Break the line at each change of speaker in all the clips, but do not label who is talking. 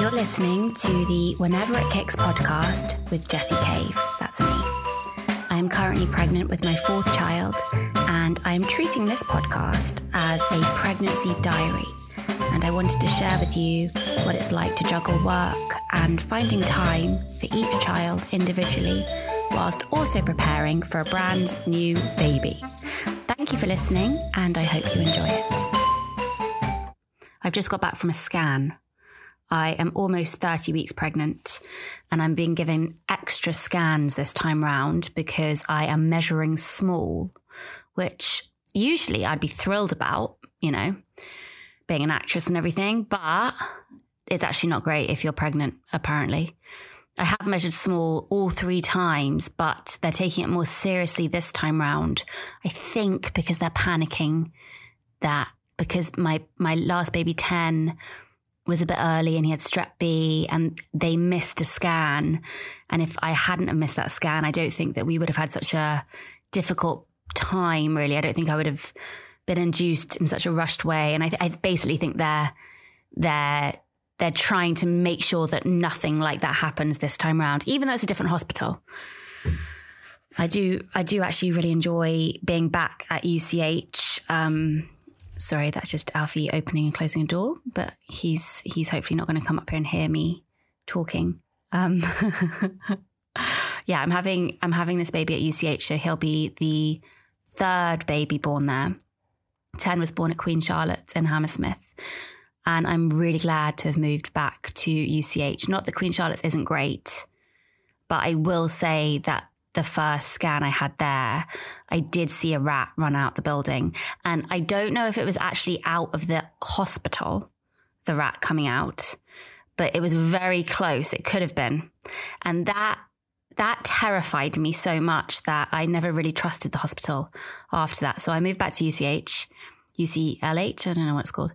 You're listening to the Whenever It Kicks podcast with Jessie Cave. That's me. I am currently pregnant with my fourth child, and I am treating this podcast as a pregnancy diary. And I wanted to share with you what it's like to juggle work and finding time for each child individually, whilst also preparing for a brand new baby. Thank you for listening, and I hope you enjoy it. I've just got back from a scan I am almost 30 weeks pregnant and I'm being given extra scans this time round because I am measuring small, which usually I'd be thrilled about, you know, being an actress and everything, but it's actually not great if you're pregnant, apparently. I have measured small all three times, but they're taking it more seriously this time round. I think because they're panicking that because my my last baby 10 was a bit early and he had strep B and they missed a scan. And if I hadn't have missed that scan, I don't think that we would have had such a difficult time, really. I don't think I would have been induced in such a rushed way. And I, th- I basically think they're, they're, they're trying to make sure that nothing like that happens this time around, even though it's a different hospital. I do, I do actually really enjoy being back at UCH. Um, sorry, that's just Alfie opening and closing a door, but he's he's hopefully not going to come up here and hear me talking. Um, yeah, I'm having I'm having this baby at UCH, so he'll be the third baby born there. Ten was born at Queen Charlotte in Hammersmith. And I'm really glad to have moved back to UCH. Not that Queen Charlotte's isn't great, but I will say that the first scan I had there, I did see a rat run out the building. And I don't know if it was actually out of the hospital, the rat coming out, but it was very close. It could have been. And that that terrified me so much that I never really trusted the hospital after that. So I moved back to UCH, UCLH, I don't know what it's called.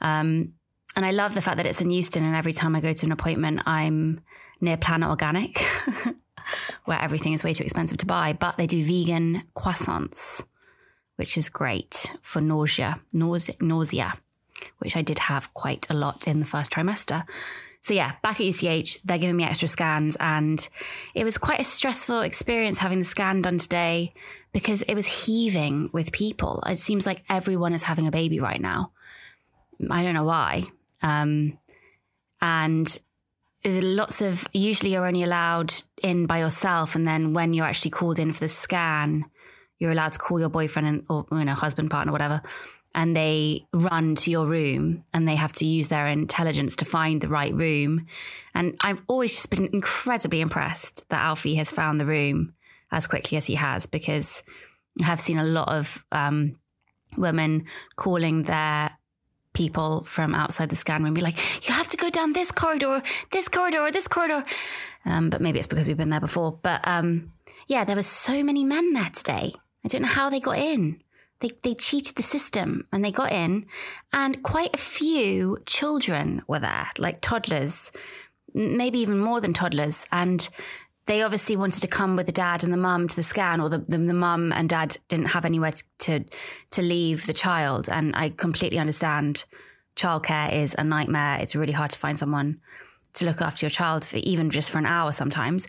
Um, and I love the fact that it's in Euston. and every time I go to an appointment, I'm near Planet Organic. where everything is way too expensive to buy, but they do vegan croissants, which is great for nausea, nausea, nausea, which I did have quite a lot in the first trimester. So yeah, back at UCH, they're giving me extra scans and it was quite a stressful experience having the scan done today because it was heaving with people. It seems like everyone is having a baby right now. I don't know why. Um, and lots of usually you're only allowed in by yourself and then when you're actually called in for the scan you're allowed to call your boyfriend and, or you know husband partner whatever and they run to your room and they have to use their intelligence to find the right room. And i've always just been incredibly impressed that alfie has found the room as quickly as he has because i have seen a lot of um, women calling their people from outside the scan room be like, you have to go down this corridor, this corridor, or this corridor. Um, but maybe it's because we've been there before. But um, yeah, there were so many men there today. I don't know how they got in. They, they cheated the system and they got in and quite a few children were there, like toddlers, maybe even more than toddlers. And they obviously wanted to come with the dad and the mum to the scan, or the, the, the mum and dad didn't have anywhere to, to, to leave the child. And I completely understand childcare is a nightmare. It's really hard to find someone to look after your child for even just for an hour sometimes.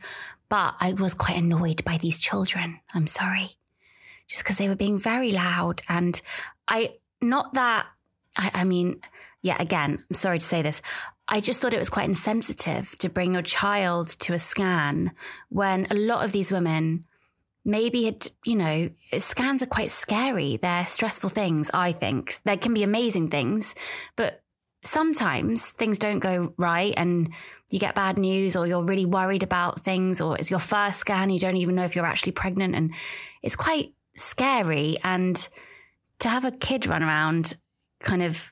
But I was quite annoyed by these children. I'm sorry. Just because they were being very loud. And I, not that, I, I mean, yeah, again, I'm sorry to say this. I just thought it was quite insensitive to bring your child to a scan when a lot of these women maybe had, you know, scans are quite scary. They're stressful things, I think. They can be amazing things, but sometimes things don't go right and you get bad news or you're really worried about things or it's your first scan, you don't even know if you're actually pregnant and it's quite scary and to have a kid run around kind of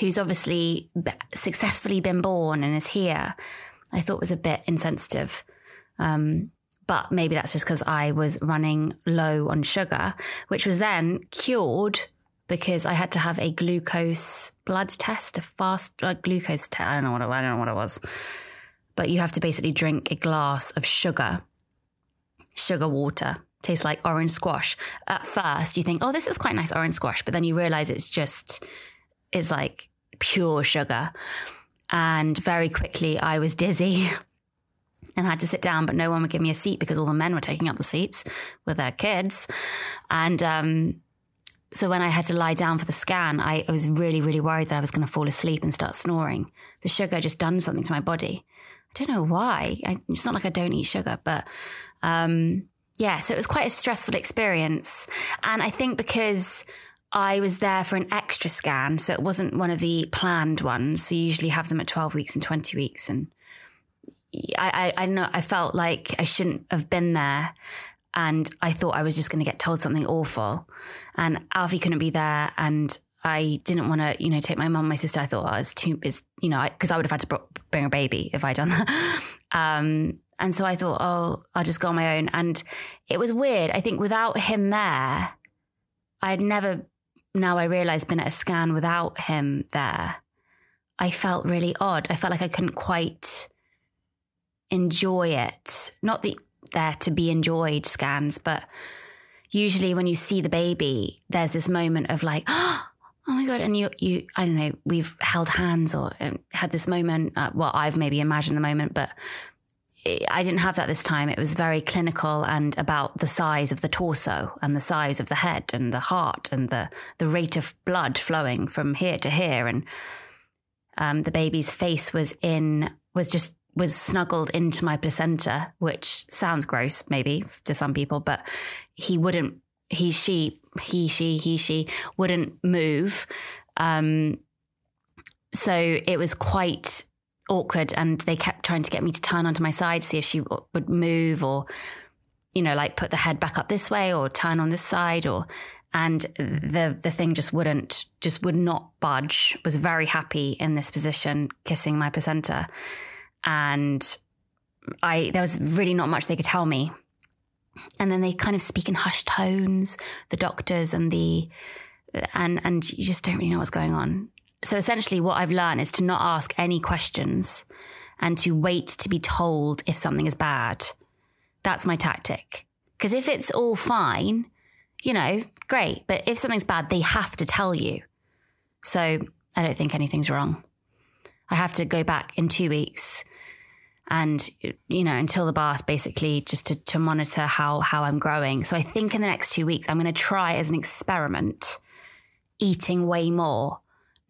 who's obviously successfully been born and is here, I thought was a bit insensitive. Um, but maybe that's just because I was running low on sugar, which was then cured because I had to have a glucose blood test, a fast glucose test. I don't know what it, I don't know what it was, but you have to basically drink a glass of sugar, sugar water. Tastes like orange squash. At first, you think, "Oh, this is quite nice orange squash," but then you realize it's just is like pure sugar. And very quickly, I was dizzy and had to sit down, but no one would give me a seat because all the men were taking up the seats with their kids. And um, so when I had to lie down for the scan, I, I was really, really worried that I was going to fall asleep and start snoring. The sugar just done something to my body. I don't know why. I, it's not like I don't eat sugar, but um, yeah, so it was quite a stressful experience. And I think because I was there for an extra scan, so it wasn't one of the planned ones. So you usually have them at 12 weeks and 20 weeks. And I, I, I know I felt like I shouldn't have been there. And I thought I was just going to get told something awful. And Alfie couldn't be there. And I didn't want to, you know, take my mum, my sister. I thought oh, it's too, is you know, because I, I, would have had to bring a baby if I'd done that. Um, and so I thought, oh, I'll just go on my own. And it was weird. I think without him there, I'd never, now I realize, been at a scan without him there. I felt really odd. I felt like I couldn't quite enjoy it. Not the there to be enjoyed scans, but usually when you see the baby, there's this moment of like, oh my god! And you, you, I don't know, we've held hands or um, had this moment. Uh, well, I've maybe imagined the moment, but I didn't have that this time. It was very clinical and about the size of the torso and the size of the head and the heart and the the rate of blood flowing from here to here. And um, the baby's face was in was just was snuggled into my placenta, which sounds gross maybe to some people, but he wouldn't, he, she, he, she, he, she wouldn't move. Um, so it was quite awkward and they kept trying to get me to turn onto my side, see if she would move or, you know, like put the head back up this way or turn on this side or, and the the thing just wouldn't just would not budge was very happy in this position kissing my placenta and I there was really not much they could tell me. And then they kind of speak in hushed tones, the doctors and the and and you just don't really know what's going on. So essentially what I've learned is to not ask any questions and to wait to be told if something is bad. That's my tactic. Because if it's all fine, you know, great. But if something's bad, they have to tell you. So I don't think anything's wrong. I have to go back in two weeks and you know until the bath basically just to, to monitor how how i'm growing so i think in the next two weeks i'm going to try as an experiment eating way more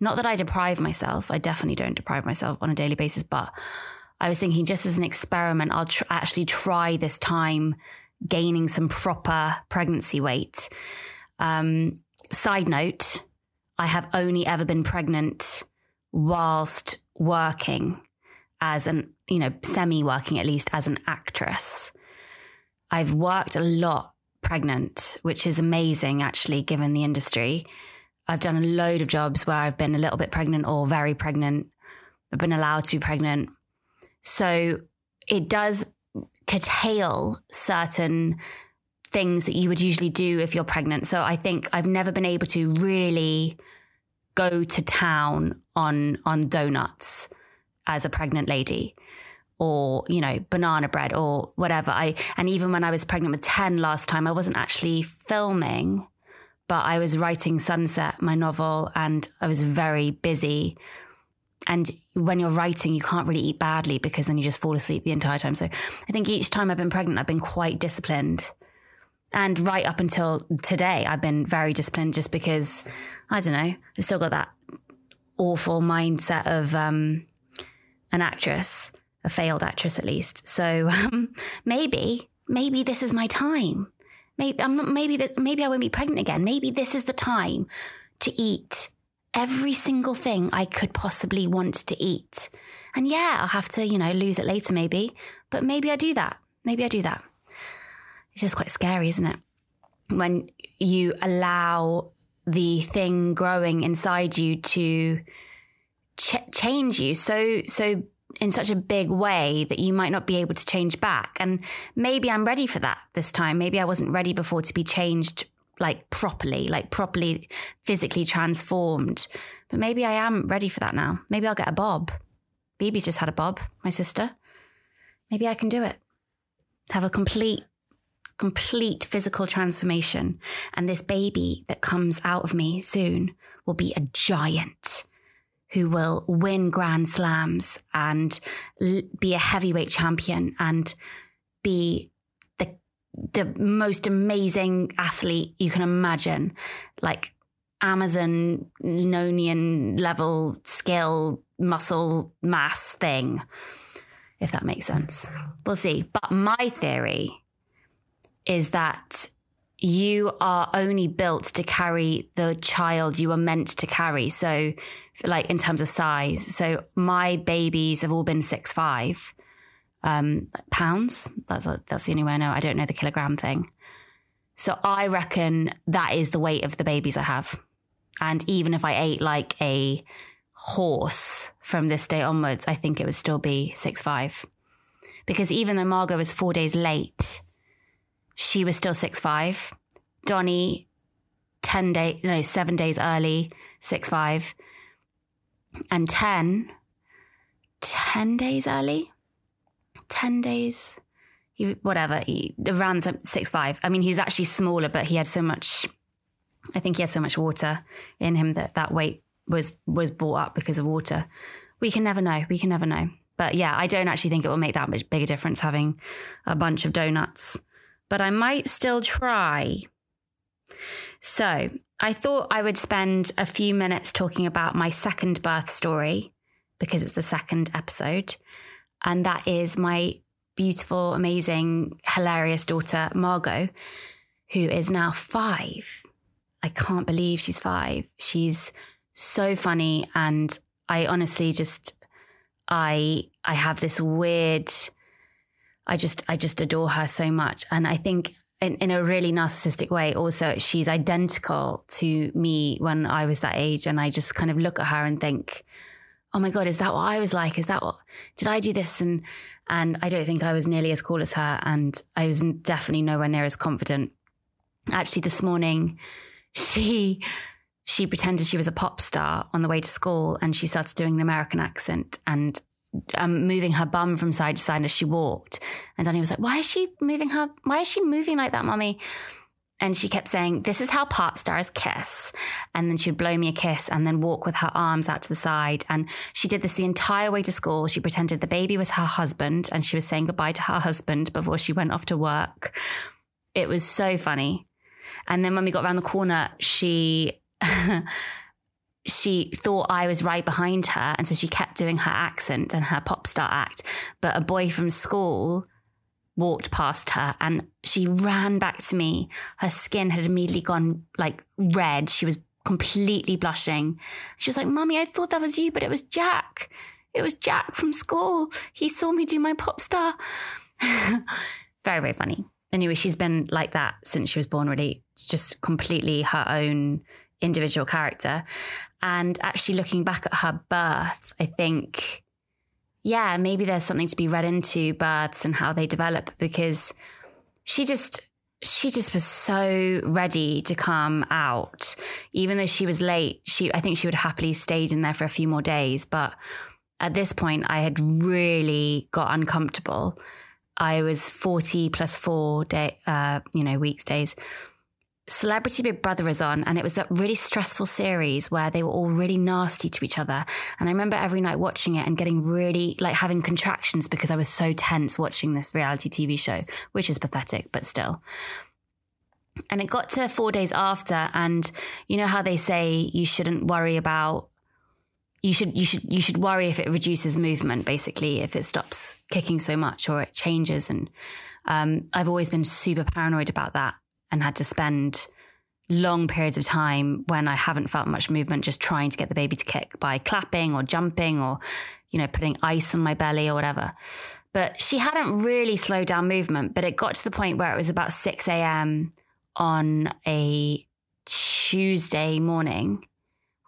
not that i deprive myself i definitely don't deprive myself on a daily basis but i was thinking just as an experiment i'll tr- actually try this time gaining some proper pregnancy weight um, side note i have only ever been pregnant whilst working as an you know, semi working at least as an actress. I've worked a lot pregnant, which is amazing actually, given the industry. I've done a load of jobs where I've been a little bit pregnant or very pregnant. I've been allowed to be pregnant. So it does curtail certain things that you would usually do if you're pregnant. So I think I've never been able to really go to town on on donuts as a pregnant lady or you know banana bread or whatever i and even when i was pregnant with 10 last time i wasn't actually filming but i was writing sunset my novel and i was very busy and when you're writing you can't really eat badly because then you just fall asleep the entire time so i think each time i've been pregnant i've been quite disciplined and right up until today i've been very disciplined just because i don't know i've still got that awful mindset of um, an actress a failed actress at least. So um, maybe, maybe this is my time. Maybe I'm maybe that maybe I won't be pregnant again. Maybe this is the time to eat every single thing I could possibly want to eat. And yeah, I'll have to, you know, lose it later maybe, but maybe I do that. Maybe I do that. It's just quite scary, isn't it? When you allow the thing growing inside you to ch- change you so so in such a big way that you might not be able to change back. And maybe I'm ready for that this time. Maybe I wasn't ready before to be changed like properly, like properly physically transformed. But maybe I am ready for that now. Maybe I'll get a bob. Bibi's just had a bob, my sister. Maybe I can do it. Have a complete, complete physical transformation. And this baby that comes out of me soon will be a giant who will win grand slams and l- be a heavyweight champion and be the the most amazing athlete you can imagine. Like Amazon Amazonian level skill muscle mass thing if that makes sense. We'll see. But my theory is that you are only built to carry the child you are meant to carry. So, like in terms of size. So, my babies have all been six five um, pounds. That's a, that's the only way I know. I don't know the kilogram thing. So, I reckon that is the weight of the babies I have. And even if I ate like a horse from this day onwards, I think it would still be six five. Because even though Margot was four days late, she was still six five. Donny, ten days, no, seven days early, six five, and 10, 10 days early, ten days. He, whatever, he ran six five. I mean, he's actually smaller, but he had so much. I think he had so much water in him that that weight was was brought up because of water. We can never know. We can never know. But yeah, I don't actually think it will make that much bigger difference having a bunch of donuts but I might still try. So I thought I would spend a few minutes talking about my second birth story because it's the second episode. And that is my beautiful, amazing, hilarious daughter, Margot, who is now five. I can't believe she's five. She's so funny. And I honestly just, I, I have this weird I just I just adore her so much. And I think in, in, a really narcissistic way, also she's identical to me when I was that age. And I just kind of look at her and think, oh my God, is that what I was like? Is that what did I do this? And and I don't think I was nearly as cool as her. And I was definitely nowhere near as confident. Actually, this morning, she she pretended she was a pop star on the way to school and she started doing an American accent and um, moving her bum from side to side as she walked. And Danny was like, why is she moving her? Why is she moving like that, mommy? And she kept saying, This is how pop stars kiss. And then she would blow me a kiss and then walk with her arms out to the side. And she did this the entire way to school. She pretended the baby was her husband and she was saying goodbye to her husband before she went off to work. It was so funny. And then when we got around the corner, she she thought I was right behind her. And so she kept doing her accent and her pop star act. But a boy from school walked past her and she ran back to me. Her skin had immediately gone like red. She was completely blushing. She was like, Mommy, I thought that was you, but it was Jack. It was Jack from school. He saw me do my pop star. very, very funny. Anyway, she's been like that since she was born, really, just completely her own individual character. And actually looking back at her birth, I think, yeah, maybe there's something to be read into births and how they develop because she just she just was so ready to come out. Even though she was late, she I think she would happily stayed in there for a few more days. But at this point, I had really got uncomfortable. I was 40 plus four day, uh, you know, weeks days. Celebrity Big Brother was on, and it was that really stressful series where they were all really nasty to each other. And I remember every night watching it and getting really like having contractions because I was so tense watching this reality TV show, which is pathetic, but still. And it got to four days after, and you know how they say you shouldn't worry about you should you should you should worry if it reduces movement basically if it stops kicking so much or it changes and um, I've always been super paranoid about that and had to spend long periods of time when I haven't felt much movement, just trying to get the baby to kick by clapping or jumping or, you know, putting ice on my belly or whatever. But she hadn't really slowed down movement, but it got to the point where it was about 6 a.m. on a Tuesday morning.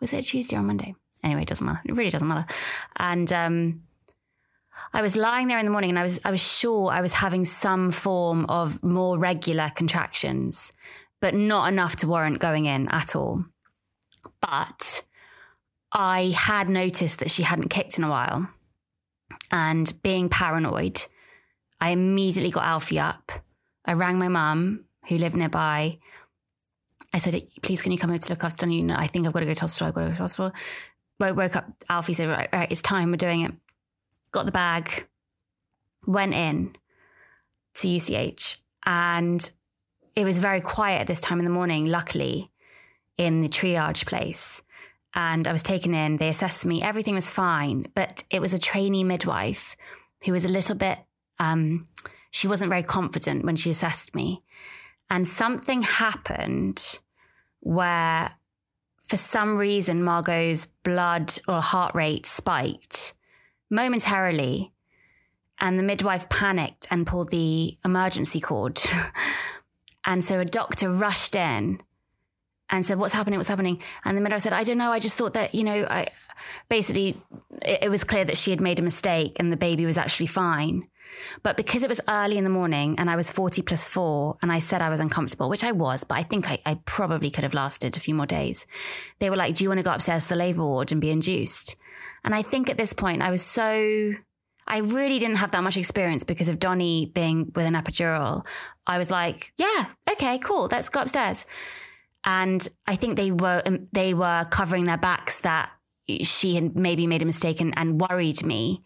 Was it Tuesday or Monday? Anyway, it doesn't matter. It really doesn't matter. And um, I was lying there in the morning and I was I was sure I was having some form of more regular contractions, but not enough to warrant going in at all. But I had noticed that she hadn't kicked in a while. And being paranoid, I immediately got Alfie up. I rang my mum, who lived nearby. I said, please, can you come over to look after you? I think I've got to go to hospital. I've got to go to hospital. woke up. Alfie said, right, right, it's time. We're doing it. Got the bag, went in to UCH, and it was very quiet at this time in the morning, luckily, in the triage place. And I was taken in, they assessed me, everything was fine. But it was a trainee midwife who was a little bit, um, she wasn't very confident when she assessed me. And something happened where, for some reason, Margot's blood or heart rate spiked momentarily. And the midwife panicked and pulled the emergency cord. and so a doctor rushed in and said, What's happening? What's happening? And the midwife said, I don't know. I just thought that, you know, I basically, it, it was clear that she had made a mistake and the baby was actually fine. But because it was early in the morning and I was 40 plus four and I said I was uncomfortable, which I was, but I think I, I probably could have lasted a few more days. They were like, Do you want to go upstairs to the labor ward and be induced? And I think at this point I was so, I really didn't have that much experience because of Donny being with an epidural. I was like, Yeah, okay, cool, let's go upstairs. And I think they were, um, they were covering their backs that she had maybe made a mistake and, and worried me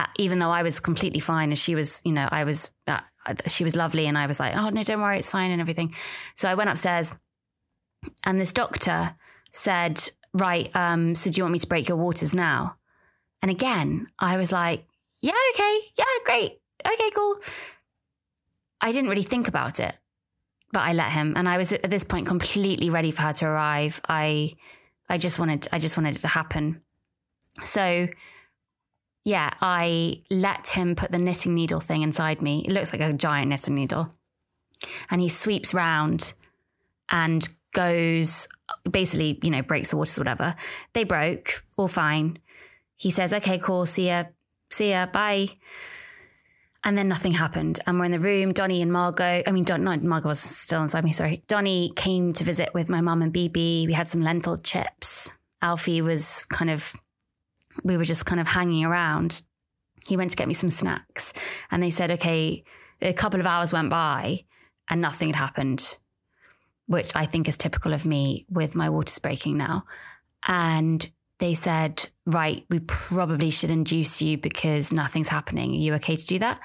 uh, even though I was completely fine, and she was, you know, I was, uh, she was lovely, and I was like, oh no, don't worry, it's fine, and everything. So I went upstairs, and this doctor said, right, um, so do you want me to break your waters now? And again, I was like, yeah, okay, yeah, great, okay, cool. I didn't really think about it, but I let him, and I was at this point completely ready for her to arrive. I, I just wanted, I just wanted it to happen. So yeah, I let him put the knitting needle thing inside me. It looks like a giant knitting needle. And he sweeps round and goes, basically, you know, breaks the waters, whatever. They broke, all fine. He says, okay, cool, see ya, see ya, bye. And then nothing happened. And we're in the room. Donny and Margot, I mean, Don, Margot was still inside me, sorry. Donny came to visit with my mum and BB. We had some lentil chips. Alfie was kind of we were just kind of hanging around. He went to get me some snacks and they said, okay, a couple of hours went by and nothing had happened, which I think is typical of me with my waters breaking now. And they said, right, we probably should induce you because nothing's happening. Are you okay to do that?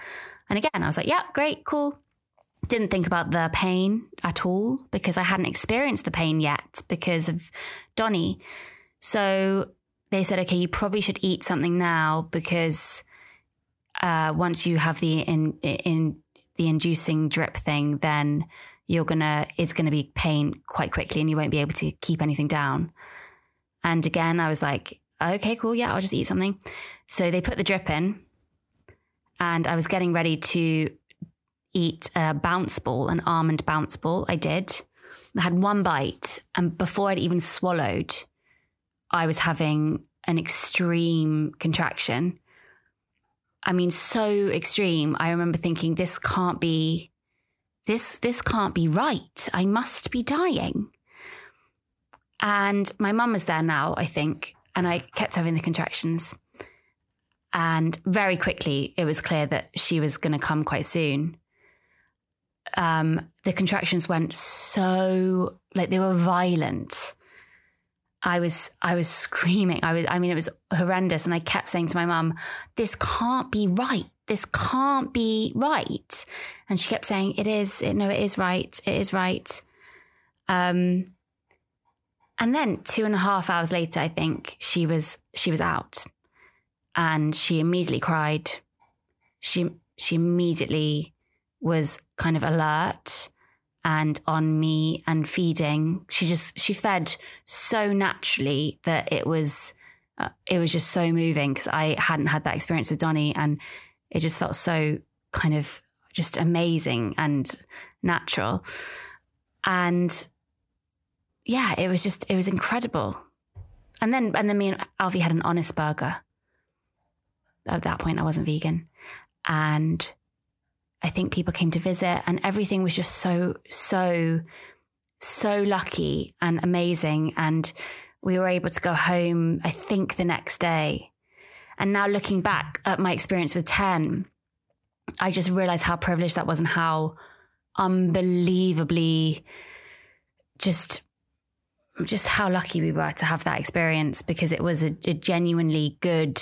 And again, I was like, yeah, great, cool. Didn't think about the pain at all because I hadn't experienced the pain yet because of Donny. So they said, okay, you probably should eat something now because uh, once you have the in, in the inducing drip thing, then you're gonna it's gonna be pain quite quickly, and you won't be able to keep anything down. And again, I was like, okay, cool, yeah, I'll just eat something. So they put the drip in, and I was getting ready to eat a bounce ball, an almond bounce ball. I did. I had one bite, and before I'd even swallowed, I was having an extreme contraction. I mean, so extreme. I remember thinking, this can't be, this, this can't be right. I must be dying. And my mum was there now, I think, and I kept having the contractions. And very quickly, it was clear that she was going to come quite soon. Um, the contractions went so, like, they were violent. I was I was screaming. I was I mean it was horrendous and I kept saying to my mum, this can't be right. This can't be right. And she kept saying it is it, no it is right. It is right. Um and then two and a half hours later, I think she was she was out. And she immediately cried. She she immediately was kind of alert and on me and feeding. She just she fed so naturally that it was uh, it was just so moving because I hadn't had that experience with Donny and it just felt so kind of just amazing and natural. And yeah, it was just it was incredible. And then and then me and Alfie had an honest burger. At that point I wasn't vegan. And I think people came to visit and everything was just so, so, so lucky and amazing. And we were able to go home, I think, the next day. And now looking back at my experience with 10, I just realized how privileged that was and how unbelievably just just how lucky we were to have that experience because it was a, a genuinely good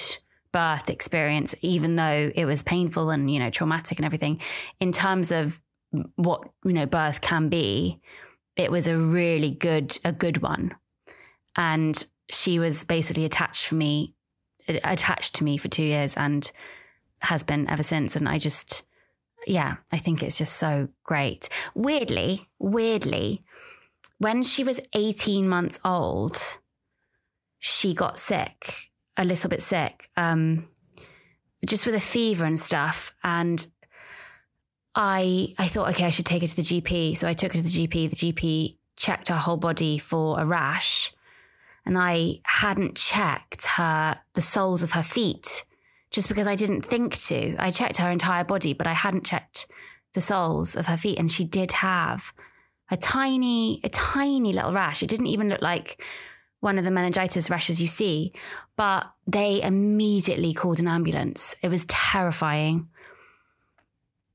birth experience, even though it was painful and, you know, traumatic and everything. In terms of what, you know, birth can be, it was a really good, a good one. And she was basically attached for me, attached to me for two years and has been ever since. And I just, yeah, I think it's just so great. Weirdly, weirdly, when she was 18 months old, she got sick, a little bit sick, um, just with a fever and stuff. And I, I thought, okay, I should take her to the GP. So I took her to the GP. The GP checked her whole body for a rash. And I hadn't checked her, the soles of her feet just because I didn't think to. I checked her entire body, but I hadn't checked the soles of her feet. And she did have a tiny, a tiny little rash. It didn't even look like one of the meningitis rashes you see, but they immediately called an ambulance. It was terrifying.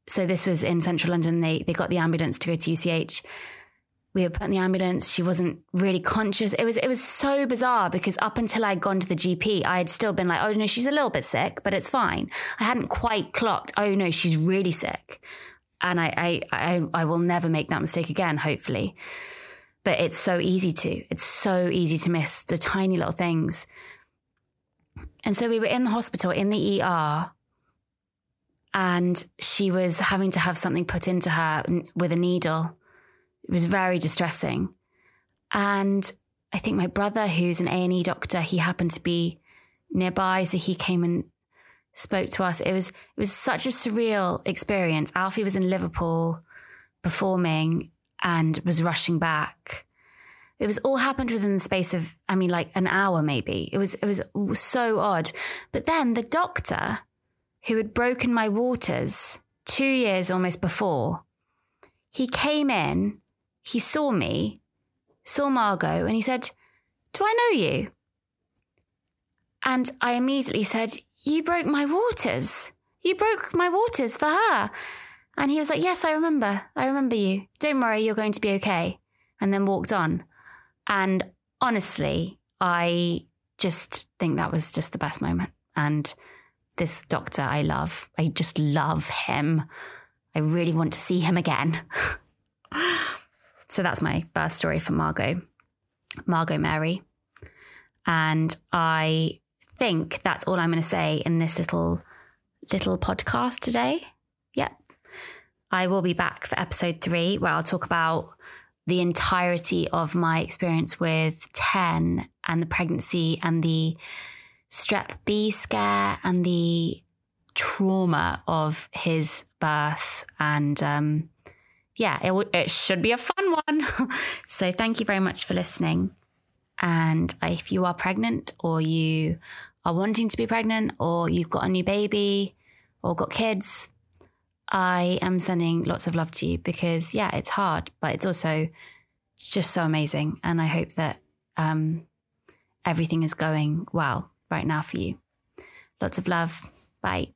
So this was in central London. They they got the ambulance to go to UCH we were put in the ambulance. She wasn't really conscious. It was it was so bizarre because up until I'd gone to the GP, I had still been like, oh no, she's a little bit sick, but it's fine. I hadn't quite clocked, oh no, she's really sick. And I I I, I will never make that mistake again, hopefully. But it's so easy to. It's so easy to miss the tiny little things. And so we were in the hospital in the ER and she was having to have something put into her with a needle it was very distressing. And I think my brother, who's an A&E doctor, he happened to be nearby. So he came and spoke to us. It was, it was such a surreal experience. Alfie was in Liverpool performing and was rushing back. It was all happened within the space of, I mean, like an hour maybe. It was, it was so odd. But then the doctor who had broken my waters two years almost before, he came in he saw me, saw Margot, and he said, Do I know you? And I immediately said, You broke my waters. You broke my waters for her. And he was like, Yes, I remember. I remember you. Don't worry, you're going to be okay. And then walked on. And honestly, I just think that was just the best moment. And this doctor I love, I just love him. I really want to see him again. So that's my birth story for Margot, Margot Mary. And I think that's all I'm going to say in this little little podcast today. I will be back for episode 3 where I'll talk about the entirety of my experience with 10 and the pregnancy and the strep B scare and the trauma of his birth and um, yeah, it, w- it should be a fun one. so thank you very much for listening. And if you are pregnant or you are wanting to be pregnant or you've got a new baby or got kids, I am sending lots of love to you because, yeah, it's hard, but it's also just so amazing. And I hope that um, everything is going well right now for you. Lots of love. Bye.